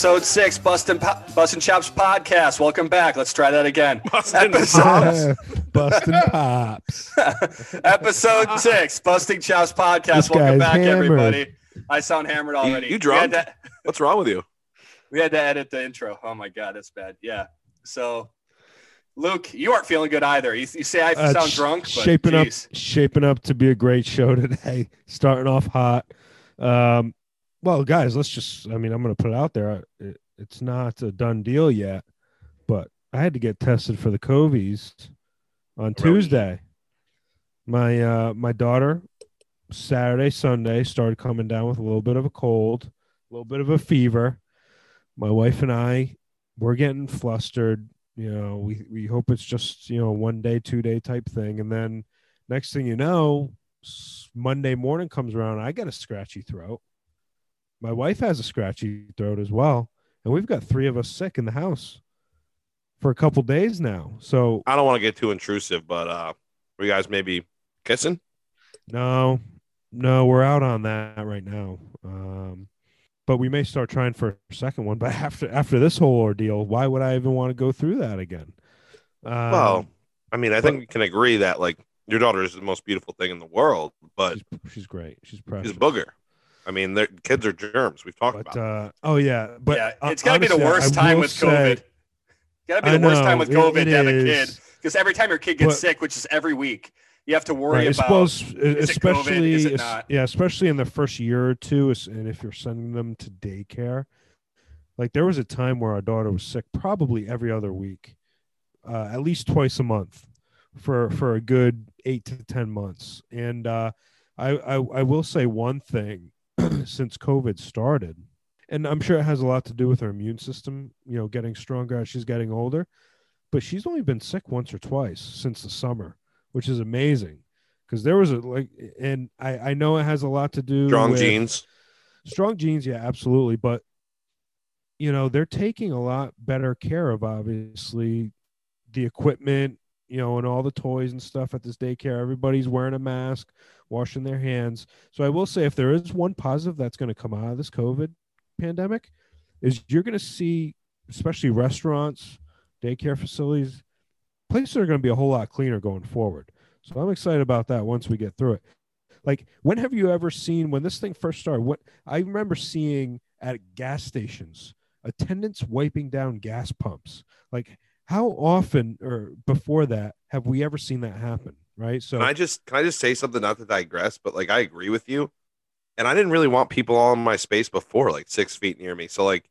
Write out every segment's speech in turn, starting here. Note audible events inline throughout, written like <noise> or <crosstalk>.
episode six, Bustin' po- Bustin' Chops podcast. Welcome back. Let's try that again. <laughs> Bustin' episode, <laughs> Busting pops. <laughs> episode six, Busting Chops podcast. This Welcome back, hammered. everybody. I sound hammered already. you We drunk? to, What's wrong with you? we had to edit the intro. Oh my god, that's bad. Yeah. So, Luke, you aren't feeling good either. You, you say I Uh, sound sh- drunk, but shaping geez. up, shaping up to be a great show today. Starting off hot. Um, well, guys, let's just. I mean, I'm going to put it out there. It, it's not a done deal yet, but I had to get tested for the covies on Tuesday. My uh, my daughter, Saturday, Sunday, started coming down with a little bit of a cold, a little bit of a fever. My wife and I, we're getting flustered you know we we hope it's just you know one day two day type thing and then next thing you know monday morning comes around i got a scratchy throat my wife has a scratchy throat as well and we've got three of us sick in the house for a couple days now. So I don't want to get too intrusive, but uh, were you guys maybe kissing? no no we're out on that right now. Um but we may start trying for a second one <laughs> but after after this whole ordeal why would i even want to go through that again? Um, well, I mean, I but- think we can agree that like your daughter is the most beautiful thing in the world, but she's, she's great. She's precious she's a booger. I mean, they're, kids are germs. We've talked But about. uh, oh yeah, but yeah, uh, it's got to be the worst I time will with say- COVID. Got to be I the worst time with COVID it to have a kid. Because every time your kid gets But- sick, which is every week, you have to worry Right, about. suppose, is it COVID? especially Is it es- not? yeah, especially in the first year or two, and if you're sending them to daycare, like there was a time where our daughter was sick probably every other week, uh, at least twice a month, for for a good eight to ten months. And uh, I, I I will say one thing, <clears throat> since COVID started, and I'm sure it has a lot to do with her immune system, you know, getting stronger as she's getting older. But she's only been sick once or twice since the summer, which is amazing. Because there was a like, and I I know it has a lot to do Strong with genes. strong genes, yeah, absolutely. But you know, they're taking a lot better care of obviously the equipment, you know, and all the toys and stuff at this daycare. Everybody's wearing a mask, washing their hands. So I will say, if there is one positive that's going to come out of this COVID pandemic, is you're going to see, especially restaurants, daycare facilities, places are going to be a whole lot cleaner going forward. So I'm excited about that once we get through it. Like, when have you ever seen when this thing first started? What I remember seeing at gas stations, attendants wiping down gas pumps. Like, how often or before that have we ever seen that happen? Right. So Can I just can I just say something? Not to digress, but like I agree with you. And I didn't really want people all in my space before, like six feet near me. So like,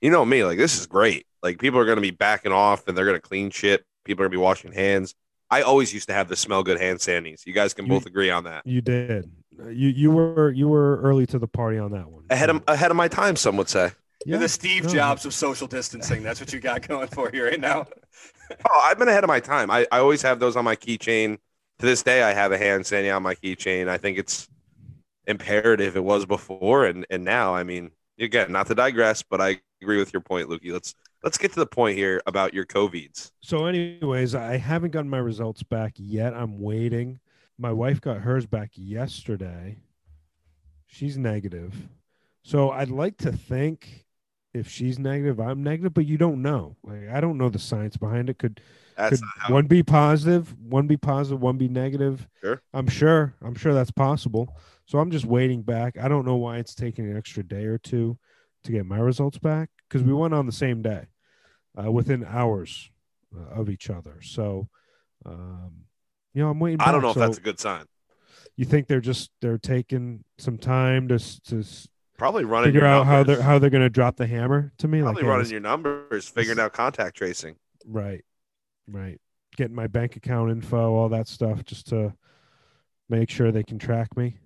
you know me, like this is great. Like people are gonna be backing off and they're gonna clean shit. People are gonna be washing hands. I always used to have the smell good hand sandies. You guys can You- both agree on that. you did. You you were you were early to the party on that one. Ahead of ahead of my time, some would say. You're Yeah, the Steve no, Jobs of social distancing. That's what you got <laughs> going for you right now. <laughs> Oh, I've been ahead of my time. I, I always have those on my keychain. To this day, I have a hand sandy on my keychain. I think it's imperative. It was before and, and now. I mean, again, not to digress, but I agree with your point, Lukey. Let's let's get to the point here about your COVIDs. So, anyways, I haven't gotten my results back yet. I'm waiting. My wife got hers back yesterday. She's negative. So I'd like to think if she's negative, I'm negative, but you don't know. Like I don't know the science behind it. Could That's could one be positive, one be positive, one be negative? Sure. I'm sure. I'm sure that's possible. So I'm just waiting back. I don't know why it's taking an extra day or two to get my results back because we went on the same day, uh, within hours uh, of each other. So, um, you know, I'm waiting. I don't back. know if that's a good sign. you think they're just they're taking some time to to Probably running figure your out how they're how they're going to drop the hammer to me? Probably hey, running this- your numbers, figuring out contact tracing. Right. Right. Getting my bank account info, all that stuff, just to make sure they can track me.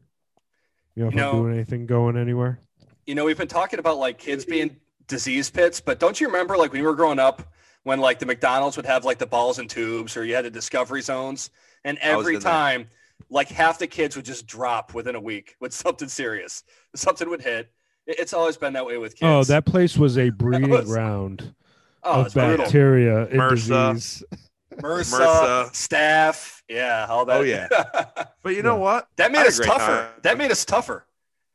You know, if You I'm doing anything going anywhere. You know, we've been talking about like kids being disease pits, but don't you remember like when you were growing up when like the McDonald's would have like the balls and tubes or you had the discovery zones and every in there. time like half the kids would just drop within a week with <laughs> something serious. Something would hit. It's always been that way with oh, kids. Oh, that place was a breeding <laughs> was- ground oh, of it's brutal. bacteria and MRSA. disease. <laughs> MRSA, MRSA. staff, yeah, all that. Oh, yeah. But you know what? that made I had a us tougher. time. That made us tougher.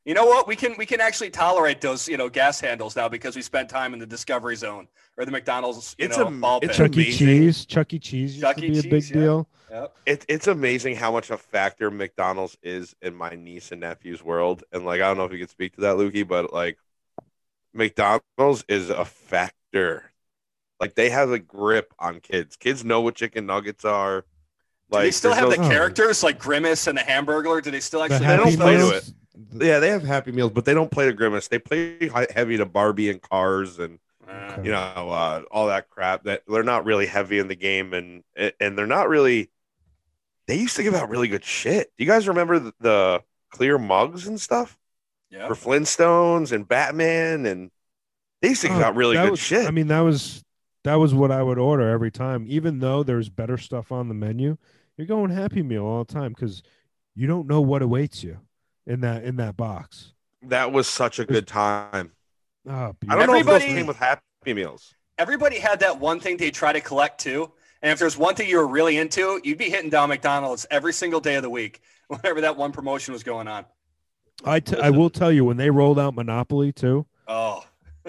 You know what? We can we can actually tolerate those you know gas handles now because we spent time in the Discovery Zone or the McDonald's you It's know a- ball it's Chuck E. Cheese, Chuck E. Cheese used Chuck to E. be a big yeah. deal. Yep. It, it's amazing how much a factor McDonald's is in my niece and nephew's world. And like, I don't know if you could speak to that, Lukey, but like, McDonald's is a factor. Like, they have a grip on kids. Kids know what chicken nuggets are. Do they still have no- the characters like Grimace and the Hamburglar? Do they still The They don't play to Meals, the- Yeah, they have Happy Meals, but they don't play to Grimace. They play heavy to Barbie and Cars and Uh, you know uh, all that crap. That they're not really heavy in the game, and and they're not really. They used to give out really good shit. Do you guys remember the, the clear mugs and stuff yeah. for Flintstones and Batman? And they used to give Oh, out really good was- shit. I mean, that was that was what I would order every time, even though there's better stuff on the menu. You're going Happy Meal all the time because you don't know what awaits you in that in that box. that was such a good time. Oh, I don't beautiful. know if Everybody- those came with Happy Meals. Everybody had that one thing they try to collect too. And if there's one thing you were really into, you'd be hitting down McDonald's every single day of the week, <laughs> whenever that one promotion was going on. I, t- I will tell you when they rolled out Monopoly too. Oh,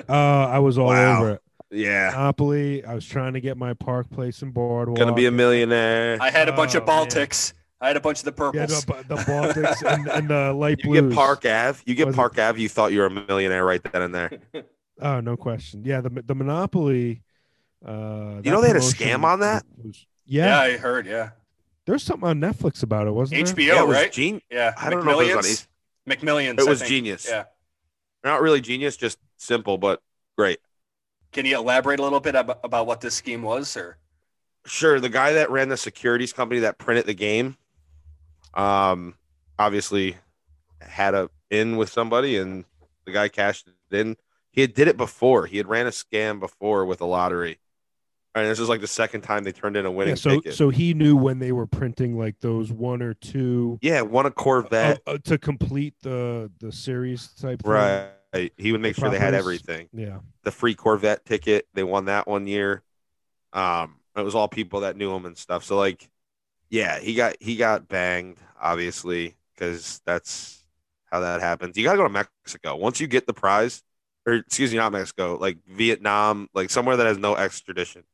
Uh, I was all Wow. over it. Yeah, Monopoly. I was trying to get my Park Place and Boardwalk. gonna be a millionaire. I had a bunch of Baltics. man. Baltics. I had a bunch of the Yeah, purples. the, the Baltics <laughs> and, and the light You blues. get Park Ave. You get Park Ave. You thought you were a millionaire right then and there. <laughs> Oh, no question. Yeah, the the Monopoly. Uh, You know they had a scam on that? was- yeah. yeah, I heard. Yeah, there's something on Netflix about it, wasn't there? HBO, yeah, it was right? Gene. yeah, I don't know if it was on McMillions. McMillions. It was genius. Yeah. Not really genius, just simple, but great. Can you elaborate a little bit ab- about what this scheme was, or? Sure, the guy that ran the securities company that printed the game, um, obviously had a in with somebody, and the guy cashed it in. He had did it before. He had ran a scam before with a lottery, and this is like the second time they turned in a winning Yeah, so ticket. so he knew when they were printing like those one or two yeah, one a Corvette. uh, uh, to complete the the series type. thing. right. He would make The sure they had everything. Yeah. the free Corvette ticket. They won that one year. Um, it was all people that knew him and stuff. So like, yeah, he got he got banged obviously because that's how that happens. You gotta go to Mexico once you get the prize, or excuse me, not Mexico, like Vietnam, like somewhere that has no extradition,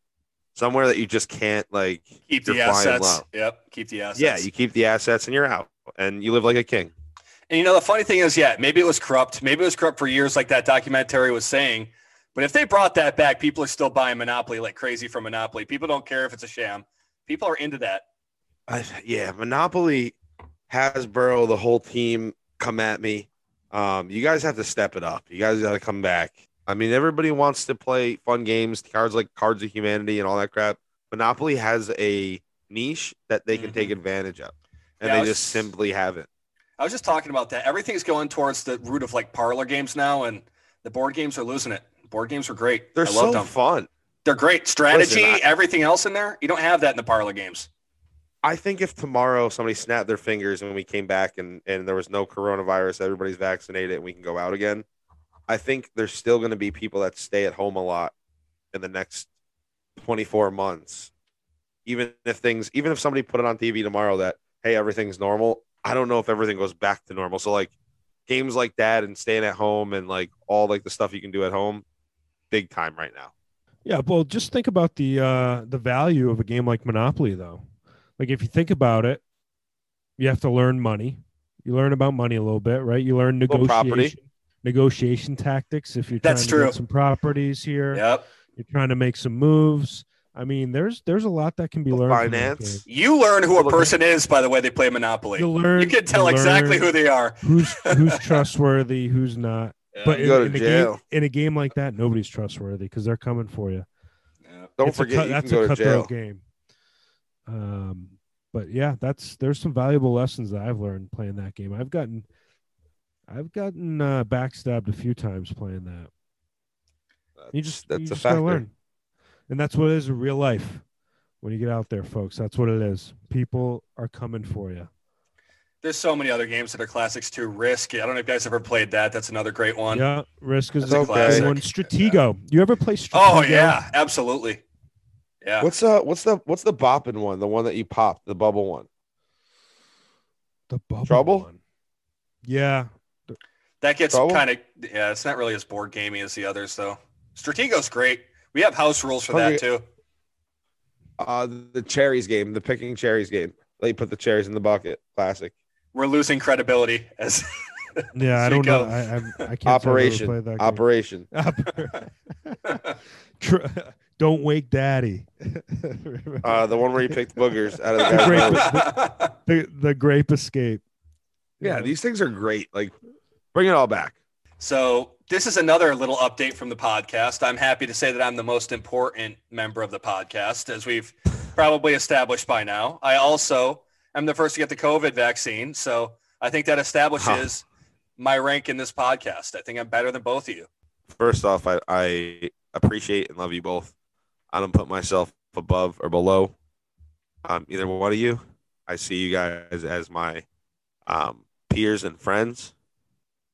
somewhere that you just can't like. Keep the assets. Yep. Keep the assets. Yeah, you keep the assets and you're out, and you live like a king. And you know, the funny thing is, yeah, maybe it was corrupt. Maybe it was corrupt for years, like that documentary was saying. But if they brought that back, people are still buying Monopoly like crazy for Monopoly. People don't care if it's a sham. People are into that. I, yeah, Monopoly, Hasbro, the whole team come at me. Um, you guys have to step it up. You guys got to come back. I mean, everybody wants to play fun games, cards like Cards of Humanity and all that crap. Monopoly has a niche that they can take Mhm. advantage of, and Yeah, they was- just simply haven't. I was just talking about that. Everything's going towards the root of like parlor games now, and the board games are losing it. Board games are great. They're I so them. fun. They're great. Strategy, Listen, I- everything else in there. You don't have that in the parlor games. I think if tomorrow somebody snapped their fingers and we came back and, and there was no coronavirus, everybody's vaccinated and we can go out again, I think there's still going to be people that stay at home a lot in the next 24 months. Even if things, even if somebody put it on TV tomorrow that, hey, everything's normal, I don't know if everything goes back to normal. So, like, games like that and staying at home and like all like the stuff you can do at home, big time right now. Yeah, well, just think about the uh the value of a game like Monopoly though. Like if you think about it, you have to learn money. You learn about money a little bit, right? You learn negotiation negotiation tactics if you're That's to true. get some properties here. Yep. You're trying to make some moves. I mean, there's there's a lot that can be learned. Finance. You learn who a person is by the way they play Monopoly. You learn. You can tell you exactly who they are. who's <laughs> who's trustworthy, who's not. But You in, go to in a jail. game in a game like that, nobody's trustworthy because they're coming for you. Yeah. Don't It's forget, cut- you that's can go a cutthroat game. Um, but yeah, that's there's some valuable lessons that I've learned playing that game. I've gotten, I've gotten uh, backstabbed a few times playing that. You just that's you a just gotta factor. learn. And that's what it is in real life. When you get out there, folks, that's what it is. People are coming for you. There's so many other games that are classics too. Risk. I don't know if you guys ever played that. That's another great one. Yeah, Risk is That's a okay. good one. Stratego. You ever play Stratego? Oh yeah, absolutely. Yeah. What's uh what's the what's the bopping one? The one that you popped, the bubble one. The bubble Trouble? one. Yeah. That gets kind of yeah. It's not really as board gamey as the others though. Stratego's great. We have house rules for Okay. that too. Uh the cherries game, the picking cherries game. They put the cherries in the bucket. Classic. We're losing credibility as <laughs> Yeah, I don't know. I, I, I can't Operation. Say I've ever played that Operation. <laughs> game. <laughs> Tr- don't wake daddy. <laughs> Uh the one where you picked boogers out of the <laughs> The guy's grape- nose. the, the grape escape. Yeah, these things are great. Like bring it all back. So this is another little update from the podcast. I'm happy to say that I'm the most important member of the podcast, as we've probably established by now. I also am the first to get the COVID vaccine, so I think that establishes my rank in this podcast. I think I'm better than both of you. First off, I, I appreciate and love you both. I don't put myself above or below um, either one of you. I see you guys as my um, peers and friends,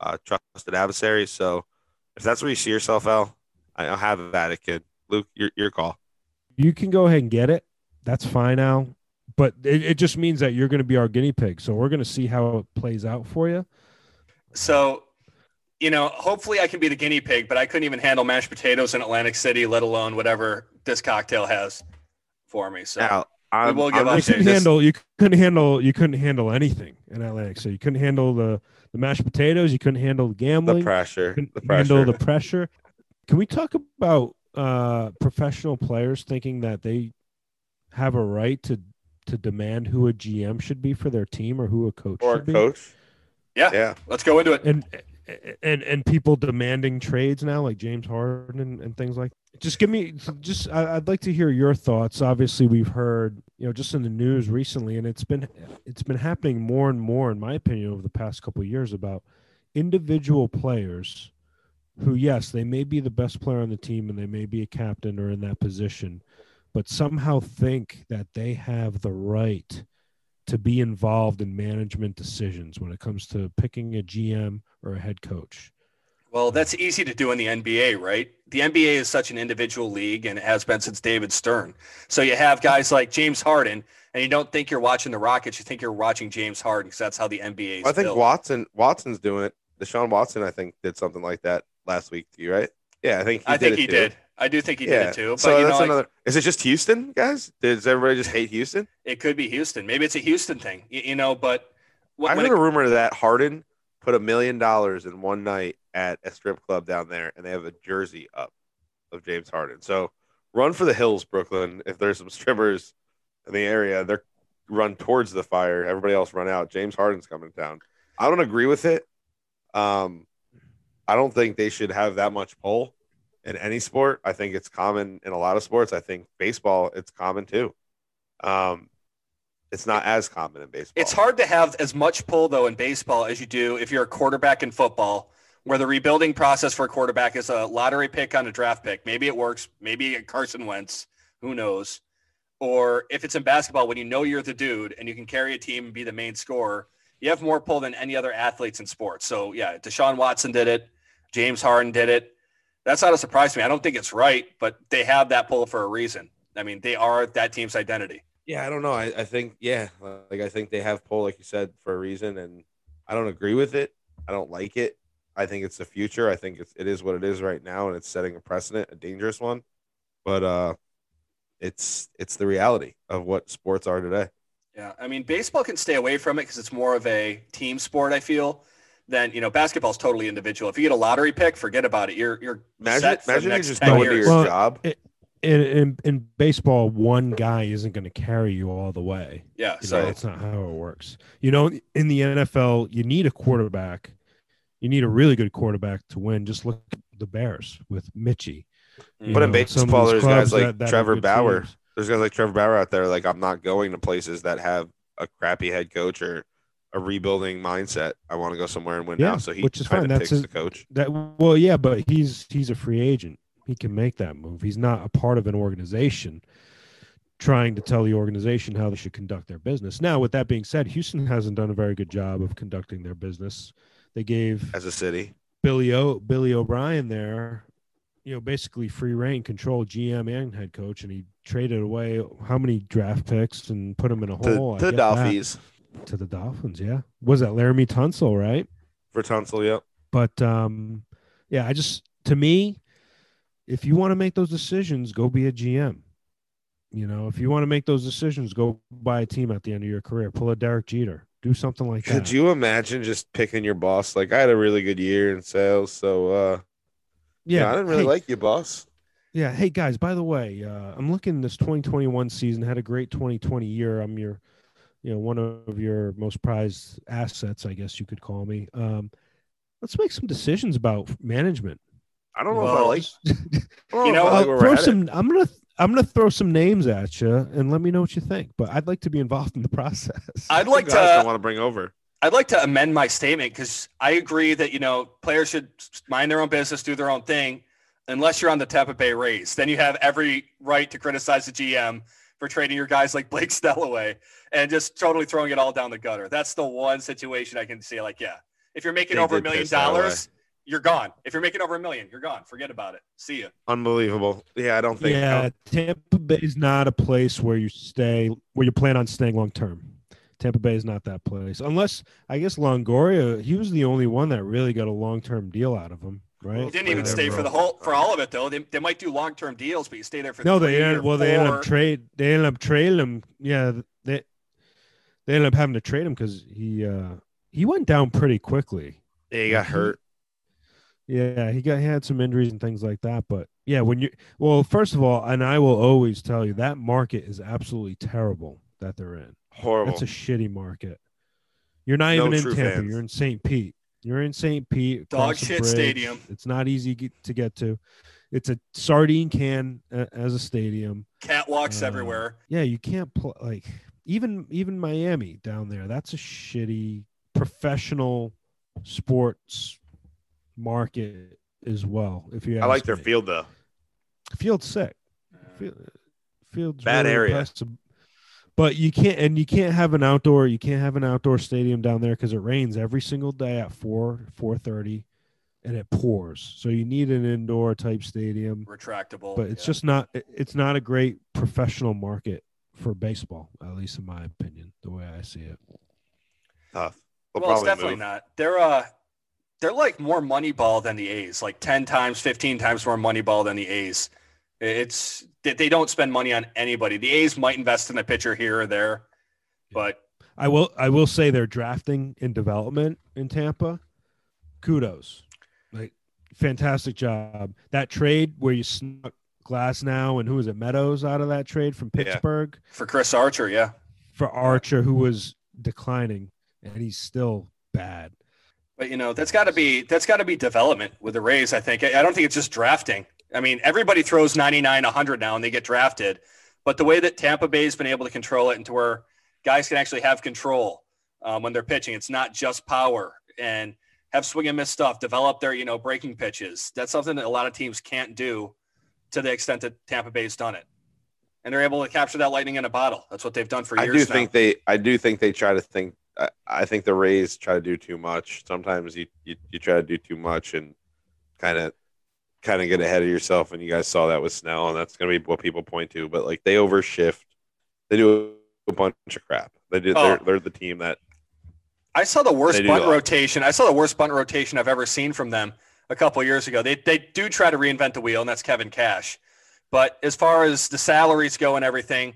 uh, trusted adversaries. So if that's where you see yourself, Al, I- I'll have at it, kid. Luke, your your call. You can go ahead and get it. That's fine now. But it, it just means that you're going to be our guinea pig. So we're going to see how it plays out for you. So, you know, hopefully I can be the guinea pig, but I couldn't even handle mashed potatoes in Atlantic City, let alone whatever this cocktail has for me. So Al, I'm, will give I'm up You just- Update. couldn't this- handle you couldn't handle you couldn't handle anything in Atlantic. So you couldn't handle the the mashed potatoes. You couldn't handle the the gambling. pressure. couldn't The handle pressure. the pressure. Can we talk about uh, professional players thinking that they have a right to to demand who a GM should be for their team or who a coach or should be? coach. Yeah. Yeah. let's go into it. and and and people demanding trades now, like James Harden and, and things like. Just give me, just I, I'd like to hear your thoughts. Obviously, we've heard, you know, just in the news recently, and it's been it's been happening more and more, in my opinion, over the past couple of years about individual players who, yes, they may be the best player on the team and they may be a captain or in that position, but somehow think that they have the right to be involved in management decisions when it comes to picking a GM or a head coach. Well, that's easy to do in the NBA, right? The NBA is such an individual league and it has been since David Stern. So you have guys like James Harden and you don't think you're watching the Rockets, you think you're watching James Harden because that's how the NBA is I think built. Watson Watson's doing it. Deshaun Watson, I think, did something like that last week to you, right? Yeah, I think he I think it he too. did. I do think he yeah. did it too. But so you know, that's like, another. Is it just Houston, guys? Does everybody just hate Houston? it could be Houston. Maybe it's a Houston thing, you, you know, but what, I heard it- a rumor that Harden put a million dollars in one night at a strip club down there, and they have a jersey up of James Harden. So run for the hills, Brooklyn. If there's some strippers in the area, they're run towards the fire. Everybody else run out. James Harden's coming to town. I don't agree with it. Um, I don't think they should have that much pull in any sport. I think it's common in a lot of sports. I think baseball, it's common too. Um, it's not as common in baseball. It's hard to have as much pull though in baseball as you do if you're a quarterback in football, where the rebuilding process for a quarterback is a lottery pick on a draft pick. Maybe it works. Maybe Carson Wentz. Who knows? Or if it's in basketball, when you know you're the dude and you can carry a team and be the main scorer, you have more pull than any other athletes in sports. So yeah, Deshaun Watson did it. James Harden did it. That's not a surprise to me. I don't think it's right, but they have that pull for a reason. I mean, they are that team's identity. Yeah, I don't know. I, I think yeah, like I think they have pull, like you said, for a reason, and I don't agree with it. I don't like it. I think it's the future. I think it's it is what it is right now, and it's setting a precedent, a dangerous one. But uh, it's it's the reality of what sports are today. Yeah, I mean, baseball can stay away from it because it's more of a team sport. I feel than you know, basketball's totally individual. If you get a lottery pick, forget about it. You're you're Imagine set for imagine the you just 10 go into years. your Well, job. In, in in baseball, one guy isn't going to carry you all the way. yeah, You so know, that's not how it works. You know, in the NFL, you need a quarterback. You need a really good quarterback to win. Just look at the Bears with Mitchie. you But in know, some baseball, there's guys like that- that Trevor Bauer. teams. There's guys like Trevor Bauer out there. Like I'm not going to places that have a crappy head coach or a rebuilding mindset. I want to go somewhere and win Yeah, now. So he which is kind fine. of That's his- the coach. That well, yeah, but he's he's a free agent. He can make that move. He's not a part of an organization trying to tell the organization how they should conduct their business. Now, with that being said, Houston hasn't done a very good job of conducting their business. They gave as a city. Billy o, Billy O'Brien there, you know, basically free reign, control GM and head coach, and he traded away how many draft picks and put them in a hole. I to the get that. To the Dolphins, yeah. Was that Laremy Tunsil, right? for Tunsil. Yep. But um, yeah, I just to me, if you want to make those decisions, go be a GM. You know, if you want to make those decisions, go buy a team at the end of your career. Pull a Derek Jeter. Do something like Could that. Could you imagine just picking your boss? Like I had a really good year in sales, so uh yeah, I didn't really hey, like you, boss. Yeah. Hey guys, by the way, uh, I'm looking this 2021 season. Had a great 2020 year. I'm your, you know, one of your most prized assets, I guess you could call me. Um, let's make some decisions about management. I don't know if I like. You know <laughs> know, I I'll like we're throw some. I'm gonna. I'm gonna throw some names at you and let me know what you think. But I'd like to be involved in the <laughs> process. I'd like to. I to. want to bring over. I'd like to amend my statement because I agree that you know players should mind their own business, do their own thing, unless you're on the Tampa Bay Rays. Then you have every right to criticize the GM for trading your guys like Blake <laughs> Snell away and just totally throwing it all down the gutter. That's the one situation I can see. Like, yeah, if you're making They over a million piss that away. dollars, you're gone. If you're making over a million, you're gone. Forget about it. See you. Unbelievable. Yeah, I don't think. yeah, Tampa Bay is not a place where you stay, where you plan on staying long term. Tampa Bay is not that place, unless I guess Longoria. He was the only one that really got a long term deal out of him, right? He didn't even stay for the whole for all of it though. They, they might do long term deals, but you stay there for No, three they or ended, well they ended up trade. They ended up trading him. Yeah, they they ended up having to trade him because he uh he went down pretty quickly. Yeah, he got hurt. Yeah, he got he had some injuries and things like that. But yeah, when you well, first of all, and I will always tell you that market is absolutely terrible that they're in. Horrible. That's a shitty market. You're not No even in Tampa. fans. You're in St. Pete. You're in St. Pete. Dog shit bridge. stadium. It's not easy get- to get to. It's a sardine can uh, as a stadium. catwalks Uh, everywhere. Yeah, you can't play like even even Miami down there. That's a shitty professional sports market as well. If you I like ask their me. field though. Field's sick. Field, field's Bad really area. impressive. But you can't, and you can't have an outdoor. You can't have an outdoor stadium down there because it rains every single day at four four thirty, and it pours. So you need an indoor type stadium. Retractable. But it's yeah. just not. It's not a great professional market for baseball, at least in my opinion, the way I see it. Tough. They'll well, it's definitely move. not. They're uh they're like more moneyball than the A's, like 10 times, 15 times more moneyball than the A's. It's they, they don't spend money on anybody. The A's might invest in a pitcher here or there, but I will. I will say they're drafting and development in Tampa. Kudos, like fantastic job. That trade where you snuck Glasnow and who was it Meadows out of that trade from Yeah. Pittsburgh for Chris Archer, yeah. for Archer, who was declining and he's still bad. But you know, that's got to be that's got to be development with the Rays. I think. I I don't think it's just drafting. I mean, everybody throws 99, 100 now, and they get drafted. But the way that Tampa Bay's been able to control it, into where guys can actually have control um, when they're pitching, it's not just power and have swing and miss stuff. Develop their you know breaking pitches. That's something that a lot of teams can't do to the extent that Tampa Bay's done it. And they're able to capture that lightning in a bottle. That's what they've done for years. I do now. think they. I do think they try to think. I, I think the Rays try to do too much. Sometimes you you, you try to do too much and kind of kind of get ahead of yourself. And you guys saw that with Snell, and that's going to be what people point to. But like they overshift. They do a bunch of crap. They do. Oh. They're, they're the team that. I saw the worst bunt rotation. I saw the worst bunt rotation I've ever seen from them a couple years ago. They they do try to reinvent the wheel, and that's Kevin Cash. But as far as the salaries go and everything,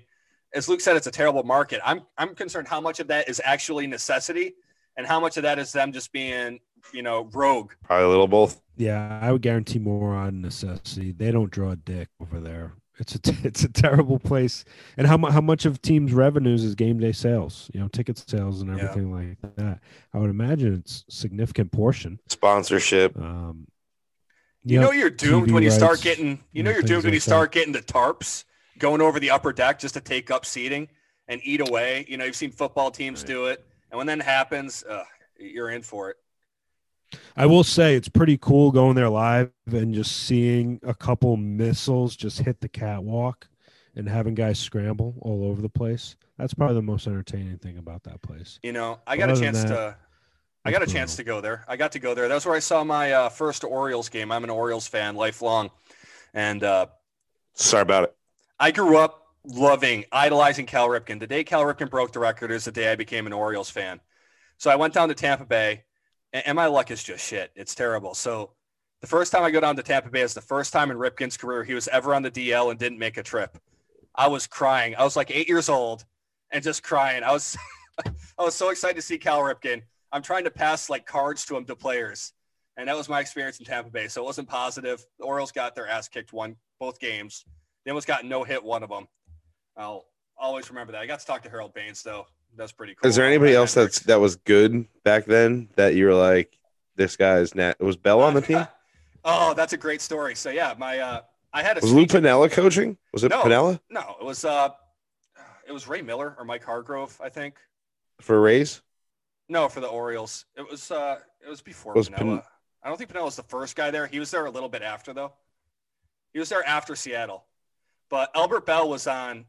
as Luke said, it's a terrible market. I'm I'm concerned how much of that is actually necessity, and how much of that is them just being you know rogue. Probably a little both. Yeah, I would guarantee more on necessity. They don't draw a dick over there. It's a <laughs> it's a terrible place. And how mu- how much of teams' revenues is game day sales? You know, ticket sales and Yeah. everything like that. I would imagine it's a significant portion. Sponsorship. Um, You yep, know you're doomed TV when you start getting. You know you're doomed when like you start getting the tarps going over the upper deck just to take up seating and eat away. You know you've seen football teams Right. do it, and when that happens, uh, you're in for it. I will say it's pretty cool going there live and just seeing a couple missiles just hit the catwalk and having guys scramble all over the place. That's probably the most entertaining thing about that place. You know, I got a Other than chance that, to. I got a chance brutal. to go there. I got to go there. That's where I saw my uh, first Orioles game. I'm an Orioles fan, lifelong, and uh, Sorry about it. I grew up loving, idolizing Cal Ripken. The day Cal Ripken broke the record is the day I became an Orioles fan. So I went down to Tampa Bay, and, my luck is just shit. It's terrible. So the first time I go down to Tampa Bay is the first time in Ripken's career he was ever on the DL and didn't make a trip. I was crying. I was like eight years old and just crying. I was, <laughs> I was so excited to see Cal Ripken. I'm trying to pass like cards to him to players. And that was my experience in Tampa Bay. So it wasn't positive. The Orioles got their ass kicked one both games. They almost got no hit one of them. I'll always remember that. I got to talk to Harold Baines though. That's pretty cool. Is there anybody else that's that was good back then that you were like, this guy's net? Was Belle on the team? <laughs> oh, that's a great story. So yeah, my uh, I had a Was Lou Piniella coaching? Was it No. Piniella No, it was uh, it was Ray Miller or Mike Hargrove, I think. for Rays? No, for the Orioles. It was uh, it was before Was Piniella. Pin- I don't think Piniella was the first guy there. He was there a little bit after though. He was there after Seattle, but Albert Belle was on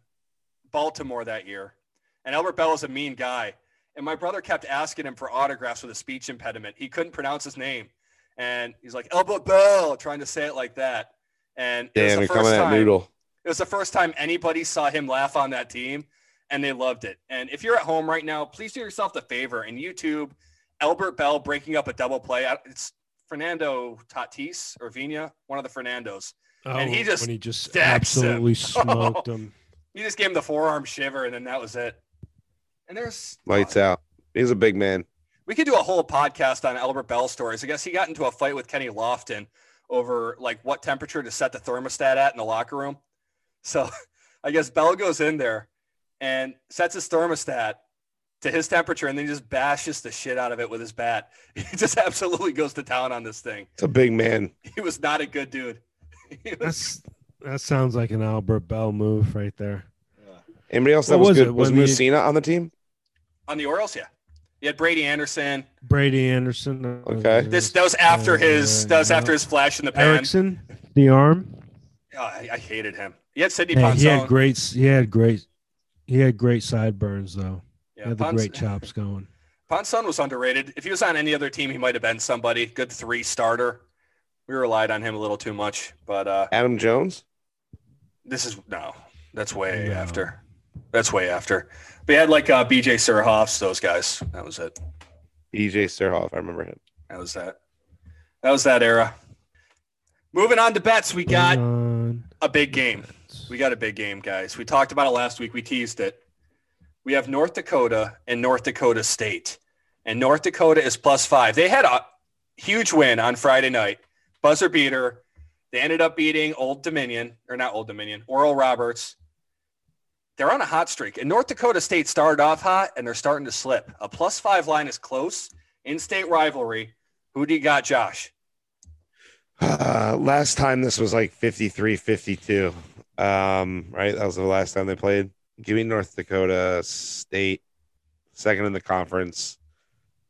Baltimore that year, and Albert Belle is a mean guy. And my brother kept asking him for autographs with a speech impediment. He couldn't pronounce his name, and he's like Albert Bell, trying to say it like that. And it was the first coming at time- noodle. it was the first time anybody saw him laugh on that team and they loved it. And if you're at home right now, please do yourself the favor and YouTube Albert Belle breaking up a double play. It's Fernando Tatis or Vina, one of the Fernandos. And oh, he Oh, just when he just stacks him. absolutely <laughs> oh. smoked him. He just gave him the forearm shiver and then that was it. And there's Lights out. He's a big man. we could do a whole podcast on Albert Belle stories. I guess he got into a fight with Kenny Lofton over like what temperature to set the thermostat at in the locker room. So <laughs> I guess Belle goes in there and sets his thermostat to his temperature and then he just bashes the shit out of it with his bat. <laughs> He just absolutely goes to town on this thing. It's a big man. <laughs> He was not a good dude. Was- That's that sounds like an Albert Belle move right there. Anybody else that was, was good? it Was when the- Mussina on the team? On the Orioles, yeah. You had Brady Anderson. Brady Anderson. Okay. This that was after his that was after his flash in the pan. Erickson, the arm. Oh, I, I hated him. He had Sidney Hey, Ponson. he had great. He had great. He had great sideburns though. yeah, he had the Ponce- great chops going. Ponson was underrated. If he was on any other team, he might have been somebody good three starter. We relied on him a little too much, but uh, Adam Jones? this is no, that's way No. after. That's way after. But he had like uh, B.J. Surhoffs, those guys. That was it. BJ Surhoff. I remember him. That was that. That was that era. Moving on to bets, we got a big game. We got a big game, guys. We talked about it last week. We teased it. We have North Dakota and North Dakota State. And North Dakota is plus five. They had a huge win on Friday night, buzzer beater. They ended up beating Old Dominion, or not Old Dominion, Oral Roberts. They're on a hot streak. And North Dakota State started off hot and they're starting to slip. A plus five line is close. In state rivalry. Who do you got, Josh? Uh, last time this was like 53 52. Um, right? That was the last time they played. Give me North Dakota State, second in the conference.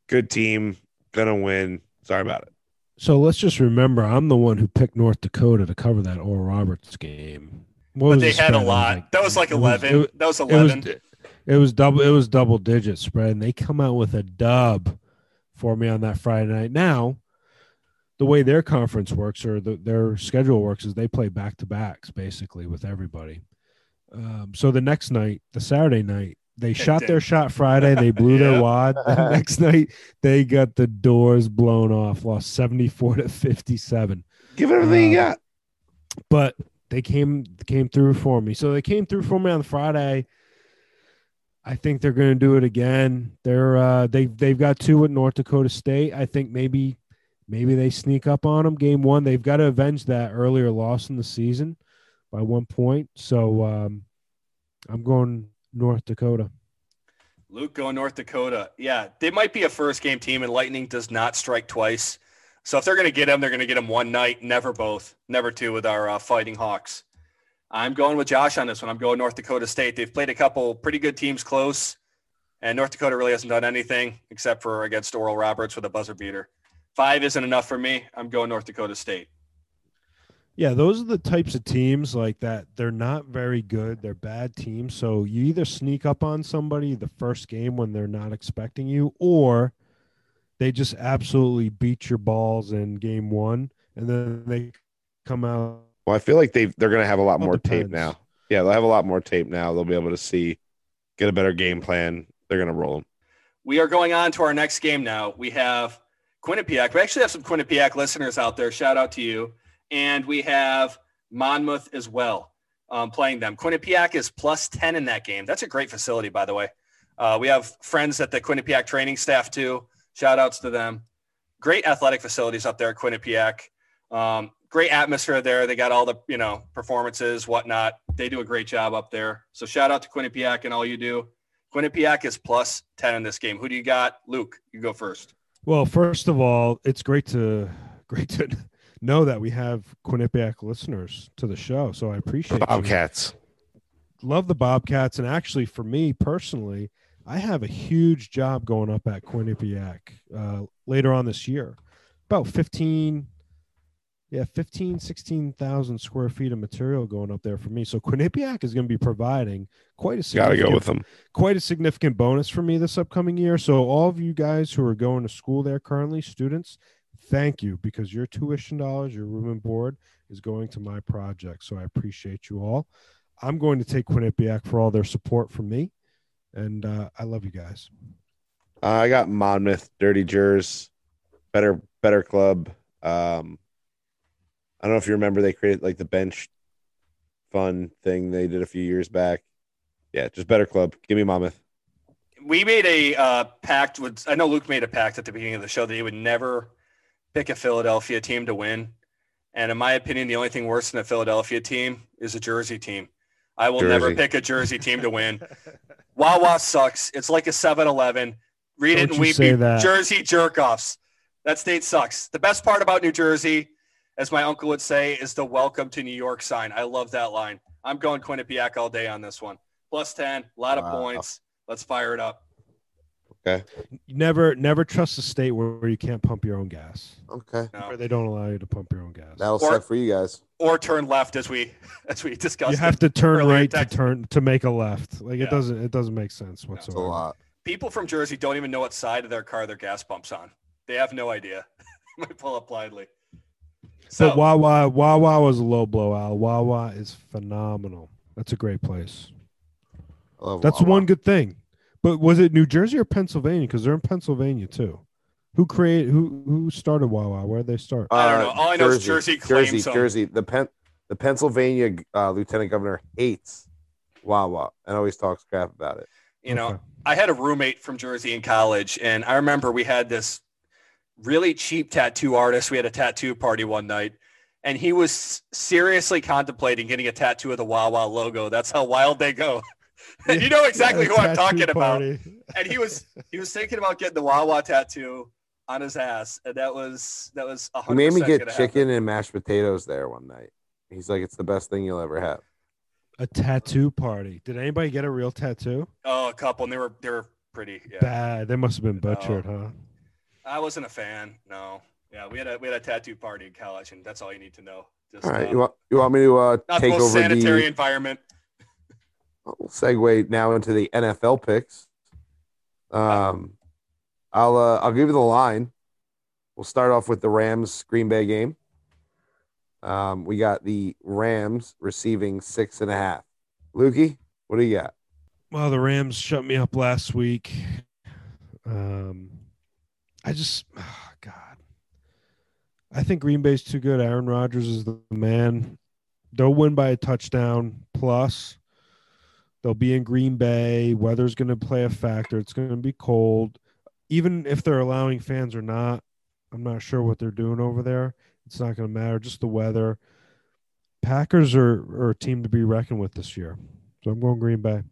Good team, gonna win. Sorry about it. So let's just remember, I'm the one who picked North Dakota to cover that Oral Roberts game. What But they the had a spread? It was lot. that was like it was- 11. it- that was It 11. was, it was double. It was double digit spread, and they come out with a dub for me on that Friday night. Now, the way their conference works or the, their schedule works is they play back to backs basically with everybody. Um, so the next night, the Saturday night, they shot their shot Friday. They blew <laughs> Yeah. their wad. The <laughs> next night, they got the doors blown off, lost seventy four to fifty seven Give it everything you Um, got. but they came came through for me. So they came through for me on Friday. I think they're going to do it again. They're uh, they they've got two at North Dakota State. I think maybe maybe they sneak up on them. Game one, they've got to avenge that earlier loss in the season by one point. So um, I'm going North Dakota. Luke going North Dakota. Yeah, they might be a first game team, and Lightning does not strike twice. So if they're going to get them, they're going to get them one night, never both, never two with our uh, Fighting Hawks. I'm going with Josh on this one. I'm going North Dakota State. They've played a couple pretty good teams close, and North Dakota really hasn't done anything except for against Oral Roberts with a buzzer beater. Five isn't enough for me. I'm going North Dakota State. Yeah, those are the types of teams like that. They're not very good. They're bad teams. So you either sneak up on somebody the first game when they're not expecting you, or they just absolutely beat your balls in game one, and then they come out. Well, I feel like they they're gonna have a lot Well, more tape now. Yeah, they'll have a lot more tape now. They'll be able to see, get a better game plan. They're gonna roll them. We are going on to our next game now. We have Quinnipiac. We actually have some Quinnipiac listeners out there. Shout out to you. And we have Monmouth as well um, playing them. Quinnipiac is plus 10 in that game. That's a great facility, by the way. Uh, we have friends at the Quinnipiac training staff too. Shout outs to them. Great athletic facilities up there at Quinnipiac. Um, great atmosphere there. They got all the, you know, performances, whatnot. They do a great job up there. So shout out to Quinnipiac and all you do. Quinnipiac is plus 10 in this game. Who do you got? Luke, you go first. Well, first of all, it's great to <laughs> great to know that we have Quinnipiac listeners to the show. So I appreciate you. Bobcats. love the Bobcats, and actually, for me personally, I have a huge job going up at Quinnipiac uh, later on this year. About 15, yeah, 15, 16,000 square feet of material going up there for me. So Quinnipiac is going to be providing quite a Got to significant, go with them. quite a significant bonus for me this upcoming year. So all of you guys who are going to school there currently, students, thank you because your tuition dollars, your room and board is going to my project. So I appreciate you all. I'm going to take Quinnipiac for all their support from me, and uh, I love you guys. Uh, I got Monmouth, Dirty Jers, better better club. Um, I don't know if you remember they created like the bench fun thing they did a few years back. Yeah, just better club. Give me Monmouth. we made a uh, pact with i know luke made a pact at the beginning of the show that he would never pick a philadelphia team to win and in my opinion the only thing worse than a philadelphia team is a jersey team i will never pick a jersey team to win. Wawa sucks. It's like a 7-eleven read Don't it and weep say you that. jersey jerk-offs. That state sucks. The best part about new jersey as my uncle would say is the welcome to new york sign. I love that line. I'm going quinnipiac all day on this one. Plus 10 a lot of Wow. points. Let's fire it up Never, never trust a state where, where you can't pump your own gas, Okay, No. where they don't allow you to pump your own gas. that'll Or- suck for you guys. or turn left as we <laughs> as we discussed. you have to turn right to turn to make a left. Like Yeah. it doesn't, it doesn't make sense It's whatsoever. a lot. People from Jersey don't even know what side of their car their gas pump's on. They have no idea. <laughs> Might pull up blindly. So But Wawa, Wawa was a low blow out. Wawa is phenomenal. That's a great place. Love That's Wawa. one good thing. But was it New Jersey or Pennsylvania? Because they're in Pennsylvania too. Who created? Who who started Wawa? Where did they start? I don't know. All I know is Jersey claims Jersey, some. Jersey. The Pen, the Pennsylvania uh, lieutenant governor hates Wawa and always talks crap about it. you know, Okay. I had a roommate from Jersey in college, and I remember we had this really cheap tattoo artist. We had a tattoo party one night, and he was seriously contemplating getting a tattoo of the Wawa logo. That's how wild they go. <laughs> and <laughs> you know exactly Yeah, who I'm tattoo talking about. and he was he was thinking about getting the Wawa tattoo on his ass, and that was that was a He made me get chicken happen. and mashed potatoes there one night. He's like, it's the best thing you'll ever have. A tattoo party. Did anybody get a real tattoo? Oh, a couple, and they were they were pretty. Yeah, Bad. They must have been No. butchered, huh? I wasn't a fan. No, yeah, we had a we had a tattoo party in college, and that's all you need to know. Just, All right, uh, you want you want me to uh, not the take most over sanitary the environment. We'll segue now into the NFL picks. Um, I'll uh, I'll give you the line. We'll start off with the Rams Green Bay game. Um, we got the Rams receiving six and a half. Lukey, what do you got? Well, the Rams shut me up last week. Um, I just, oh, God, I think Green Bay's too good. Aaron Rodgers is the man. They'll win by a touchdown plus. They'll be in Green Bay. Weather's going to play a factor. It's going to be cold. Even if they're allowing fans or not, I'm not sure what they're doing over there. It's not going to matter. Just the weather. Packers are, are a team to be reckoned with this year. So I'm going Green Bay.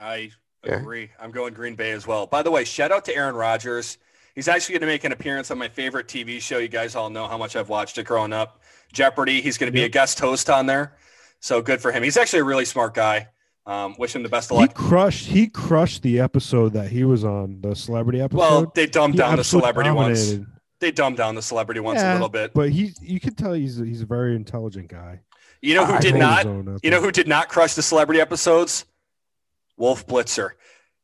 I Yeah. agree. I'm going Green Bay as well. By the way, shout out to Aaron Rodgers. He's actually going to make an appearance on my favorite TV show. You guys all know how much I've watched it growing up, Jeopardy. He's going to be Yep. a guest host on there, so good for him. He's actually a really smart guy. Um, wish him the best of He luck. crushed. He crushed the episode that he was on, the celebrity episode. Well, they dumbed He down the celebrity ones. dominated. They dumbed down the celebrity ones a little bit. But he, you can tell he's he's a very intelligent guy. You know who I did not? His own out You know who did not crush the celebrity episodes? Wolf Blitzer.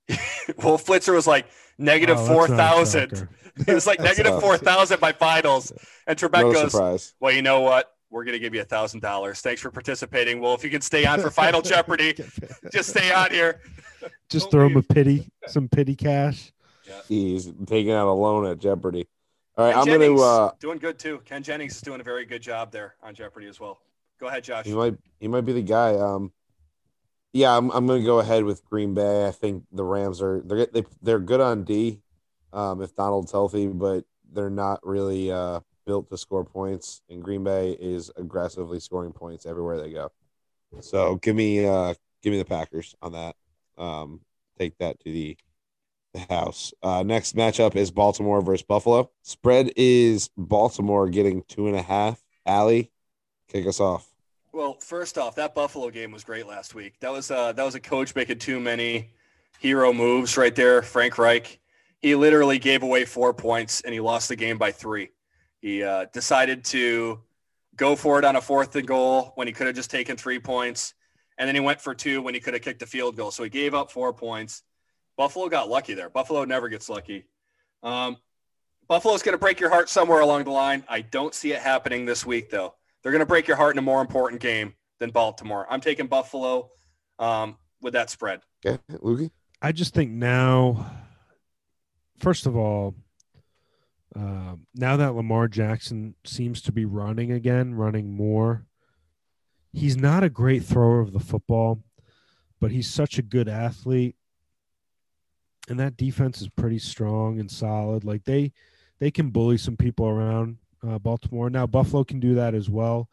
<laughs> Wolf Blitzer was like negative Oh, that's not four a thousand. shocker. <laughs> It was like That's four thousand by finals. <laughs> And Trebek no goes, surprise. Well, you know what? We're gonna give you a thousand dollars. Thanks for participating. Well, if you can stay on for Final <laughs> Jeopardy, just stay on here. Just Don't throw him a pity, <laughs> some pity cash. He's taking out a loan at Jeopardy. All right, Ken I'm going to. Uh, doing good too. Ken Jennings is doing a very good job there on Jeopardy as well. Go ahead, Josh. he might. He might be the guy. Um, yeah, I'm. I'm going to go ahead with Green Bay. I think the Rams are. They're they, they're good on D, um, if Donald's healthy, but they're not really uh, built to score points. And Green Bay is aggressively scoring points everywhere they go. So give me uh, give me the Packers on that. Um, take that to the the house. Uh, next matchup is Baltimore versus Buffalo. Spread is Baltimore getting two and a half. Allie, kick us off. Well, first off, that Buffalo game was great last week. That was uh, that was a coach making too many hero moves right there. Frank Reich. He literally gave away four points and he lost the game by three. He uh, decided to go for it on a fourth and goal when he could have just taken three points, and then he went for two when he could have kicked a field goal. So he gave up four points. Buffalo got lucky there. Buffalo never gets lucky. Um, Buffalo's going to break your heart somewhere along the line. I don't see it happening this week, though. They're going to break your heart in a more important game than Baltimore. I'm taking Buffalo um, with that spread. Okay, Lukey. I just think now, first of all, um, now that Lamar Jackson seems to be running again, running more, he's not a great thrower of the football, but he's such a good athlete. And that defense is pretty strong and solid. Like they, they can bully some people around uh, Baltimore. Now Buffalo can do that as well.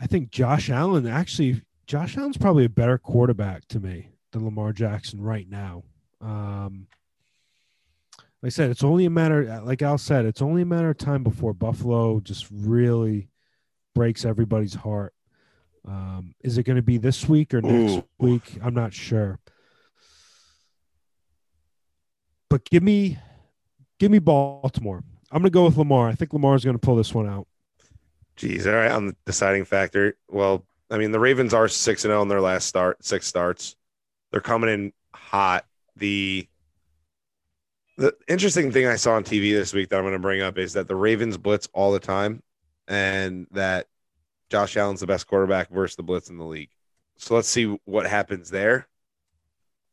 I think Josh Allen actually, Josh Allen's probably a better quarterback to me than Lamar Jackson right now. Um, like I said, it's only a matter, like Al said, it's only a matter of time before Buffalo just really breaks everybody's heart. Um, is it going to be this week or next Ooh. week? I'm not sure. But give me, give me Baltimore. I'm going to go with Lamar. I think Lamar's going to pull this one out. Geez, all right. On the deciding factor, well, I mean, the Ravens are six and zero in their last start, six starts. They're coming in hot. The the interesting thing I saw on TV this week that I'm going to bring up is that the Ravens blitz all the time, and that Josh Allen's the best quarterback versus the blitz in the league. So let's see what happens there.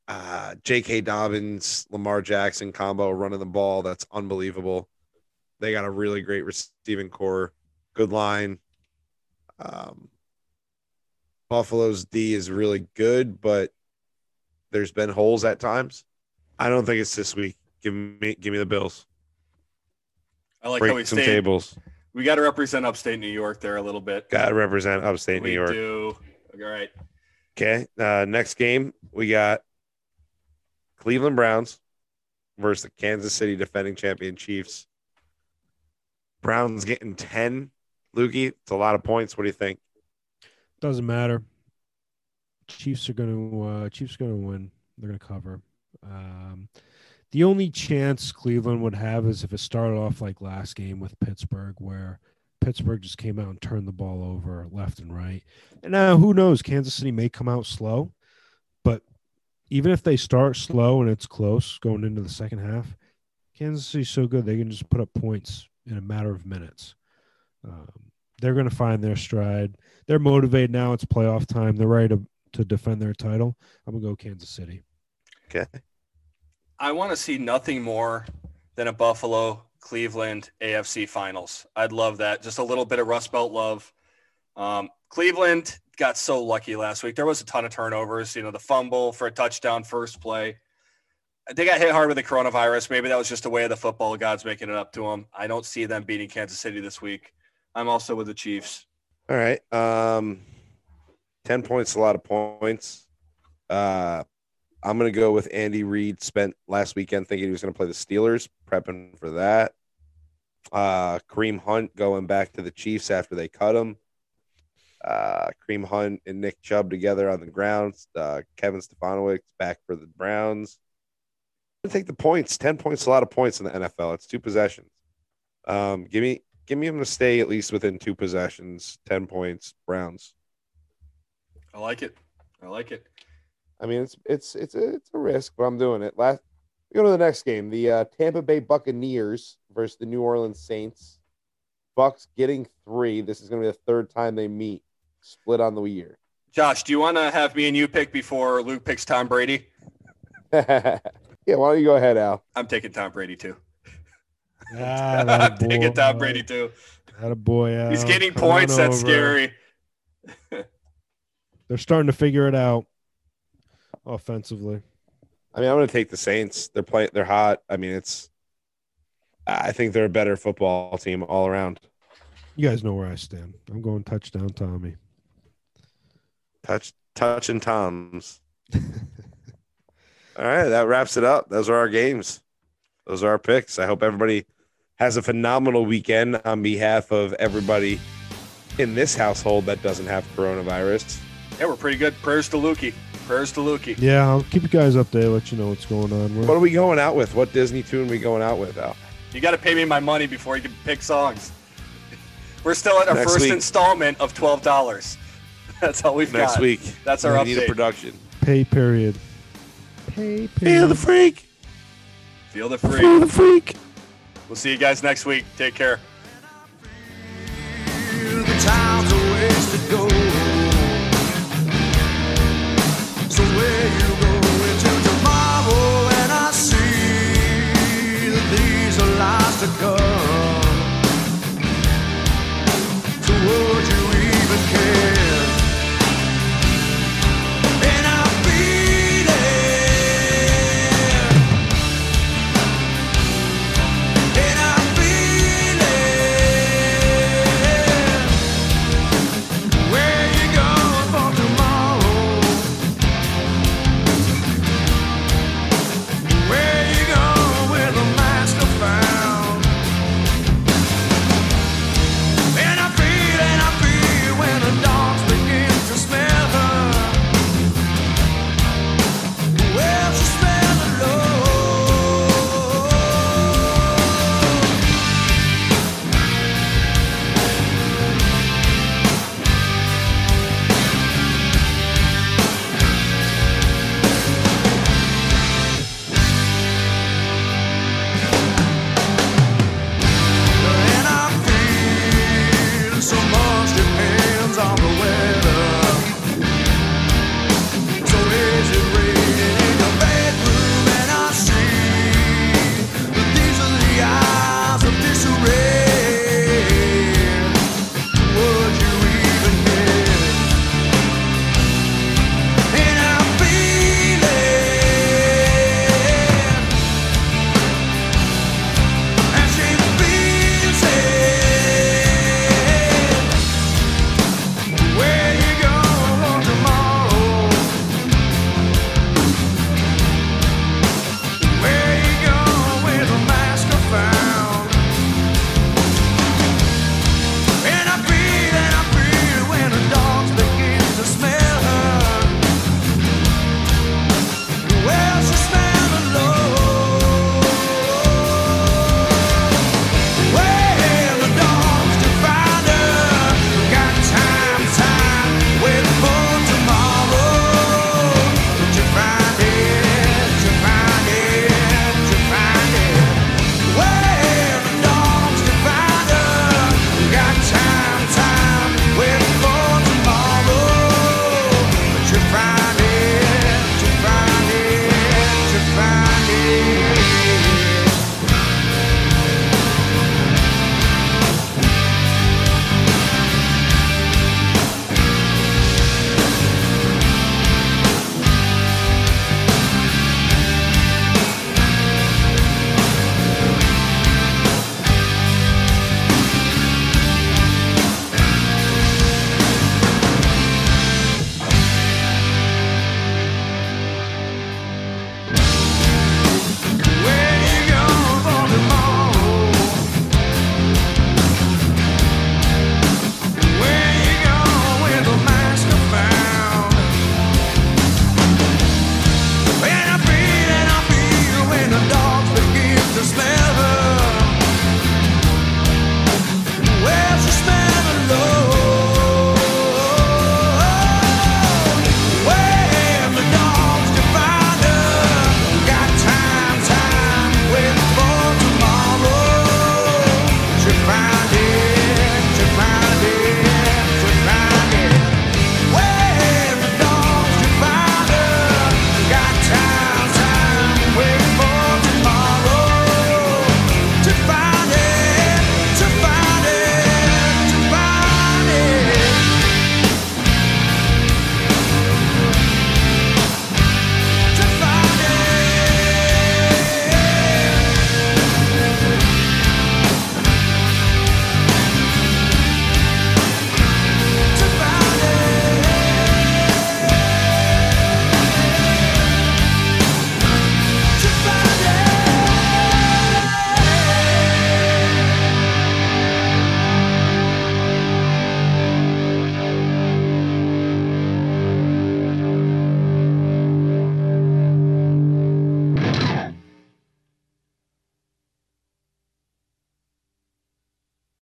Uh, J.K. Dobbins, Lamar Jackson combo running the ball. That's unbelievable. They got a really great receiving corps good line. Um, Buffalo's D is really good, but there's been holes at times. I don't think it's this week. Give me, give me the Bills. I like how we some stayed. tables. We got to represent upstate New York there a little bit. Got to represent upstate we New York. do. All right. Okay. Uh, next game we got Cleveland Browns versus the Kansas City defending champion Chiefs. Browns getting ten. Lukey, it's a lot of points. What do you think? Doesn't matter. Chiefs are going to uh, Chiefs going to win. They're going to cover. Um, the only chance Cleveland would have is if it started off like last game with Pittsburgh, where Pittsburgh just came out and turned the ball over left and right. And now who knows? Kansas City may come out slow, but even if they start slow and it's close going into the second half, Kansas City's so good they can just put up points in a matter of minutes. Um, they're going to find their stride. They're motivated now. It's playoff time. They're ready to, to defend their title. I'm going to go Kansas City. Okay. I want to see nothing more than a Buffalo Cleveland AFC finals. I'd love that. Just a little bit of Rust Belt love. Um, Cleveland got so lucky last week. There was a ton of turnovers. You know, the fumble for a touchdown, first play. They got hit hard with the coronavirus. Maybe that was just a way of the football gods making it up to them. I don't see them beating Kansas City this week. I'm also with the Chiefs. All right. Um, 10 points, a lot of points. Uh, I'm going to go with Andy Reid. Spent last weekend thinking he was going to play the Steelers, prepping for that. Uh, Kareem Hunt going back to the Chiefs after they cut him. Uh, Kareem Hunt and Nick Chubb together on the ground. Uh, Kevin Stefanski's back for the Browns. to take the points. Ten points, a lot of points in the NFL. It's two possessions. Um, give me, give me them to stay at least within two possessions. Ten points, Browns. I like it. I like it. I mean, it's it's it's a, it's a risk, but I'm doing it. Last we go to the next game, the uh, Tampa Bay Buccaneers versus the New Orleans Saints. Bucks getting three. This is going to be the third time they meet, split on the year. Josh, do you want to have me and you pick before Luke picks Tom Brady? <laughs> yeah, why don't you go ahead, Al? I'm taking Tom Brady too. Ah, <laughs> I'm taking. Tom Brady too. That a boy. He's getting Come points. That's over. scary. <laughs> They're starting to figure it out offensively. I mean, I'm going to take the Saints. They're playing. They're hot. I mean, it's. I think they're a better football team all around. You guys know where I stand. I'm going touchdown, Tommy. Touch, touch, and toms. <laughs> all right, that wraps it up. Those are our games. Those are our picks. I hope everybody has a phenomenal weekend on behalf of everybody in this household that doesn't have coronavirus. Yeah, we're pretty good. Prayers to Lukey. Prayers to Lukey. Yeah, I'll keep you guys updated. Let you know what's going on. We're- What are we going out with? What Disney tune are we going out with, Al? You got to pay me my money before you can pick songs. <laughs> We're still at our Next first week. installment of twelve dollars. <laughs> That's all we've Next got. week. That's our we need a update. production. Pay period. Pay period. Feel the freak. Feel the freak. Feel the freak. We'll see you guys next week. Take care. ago.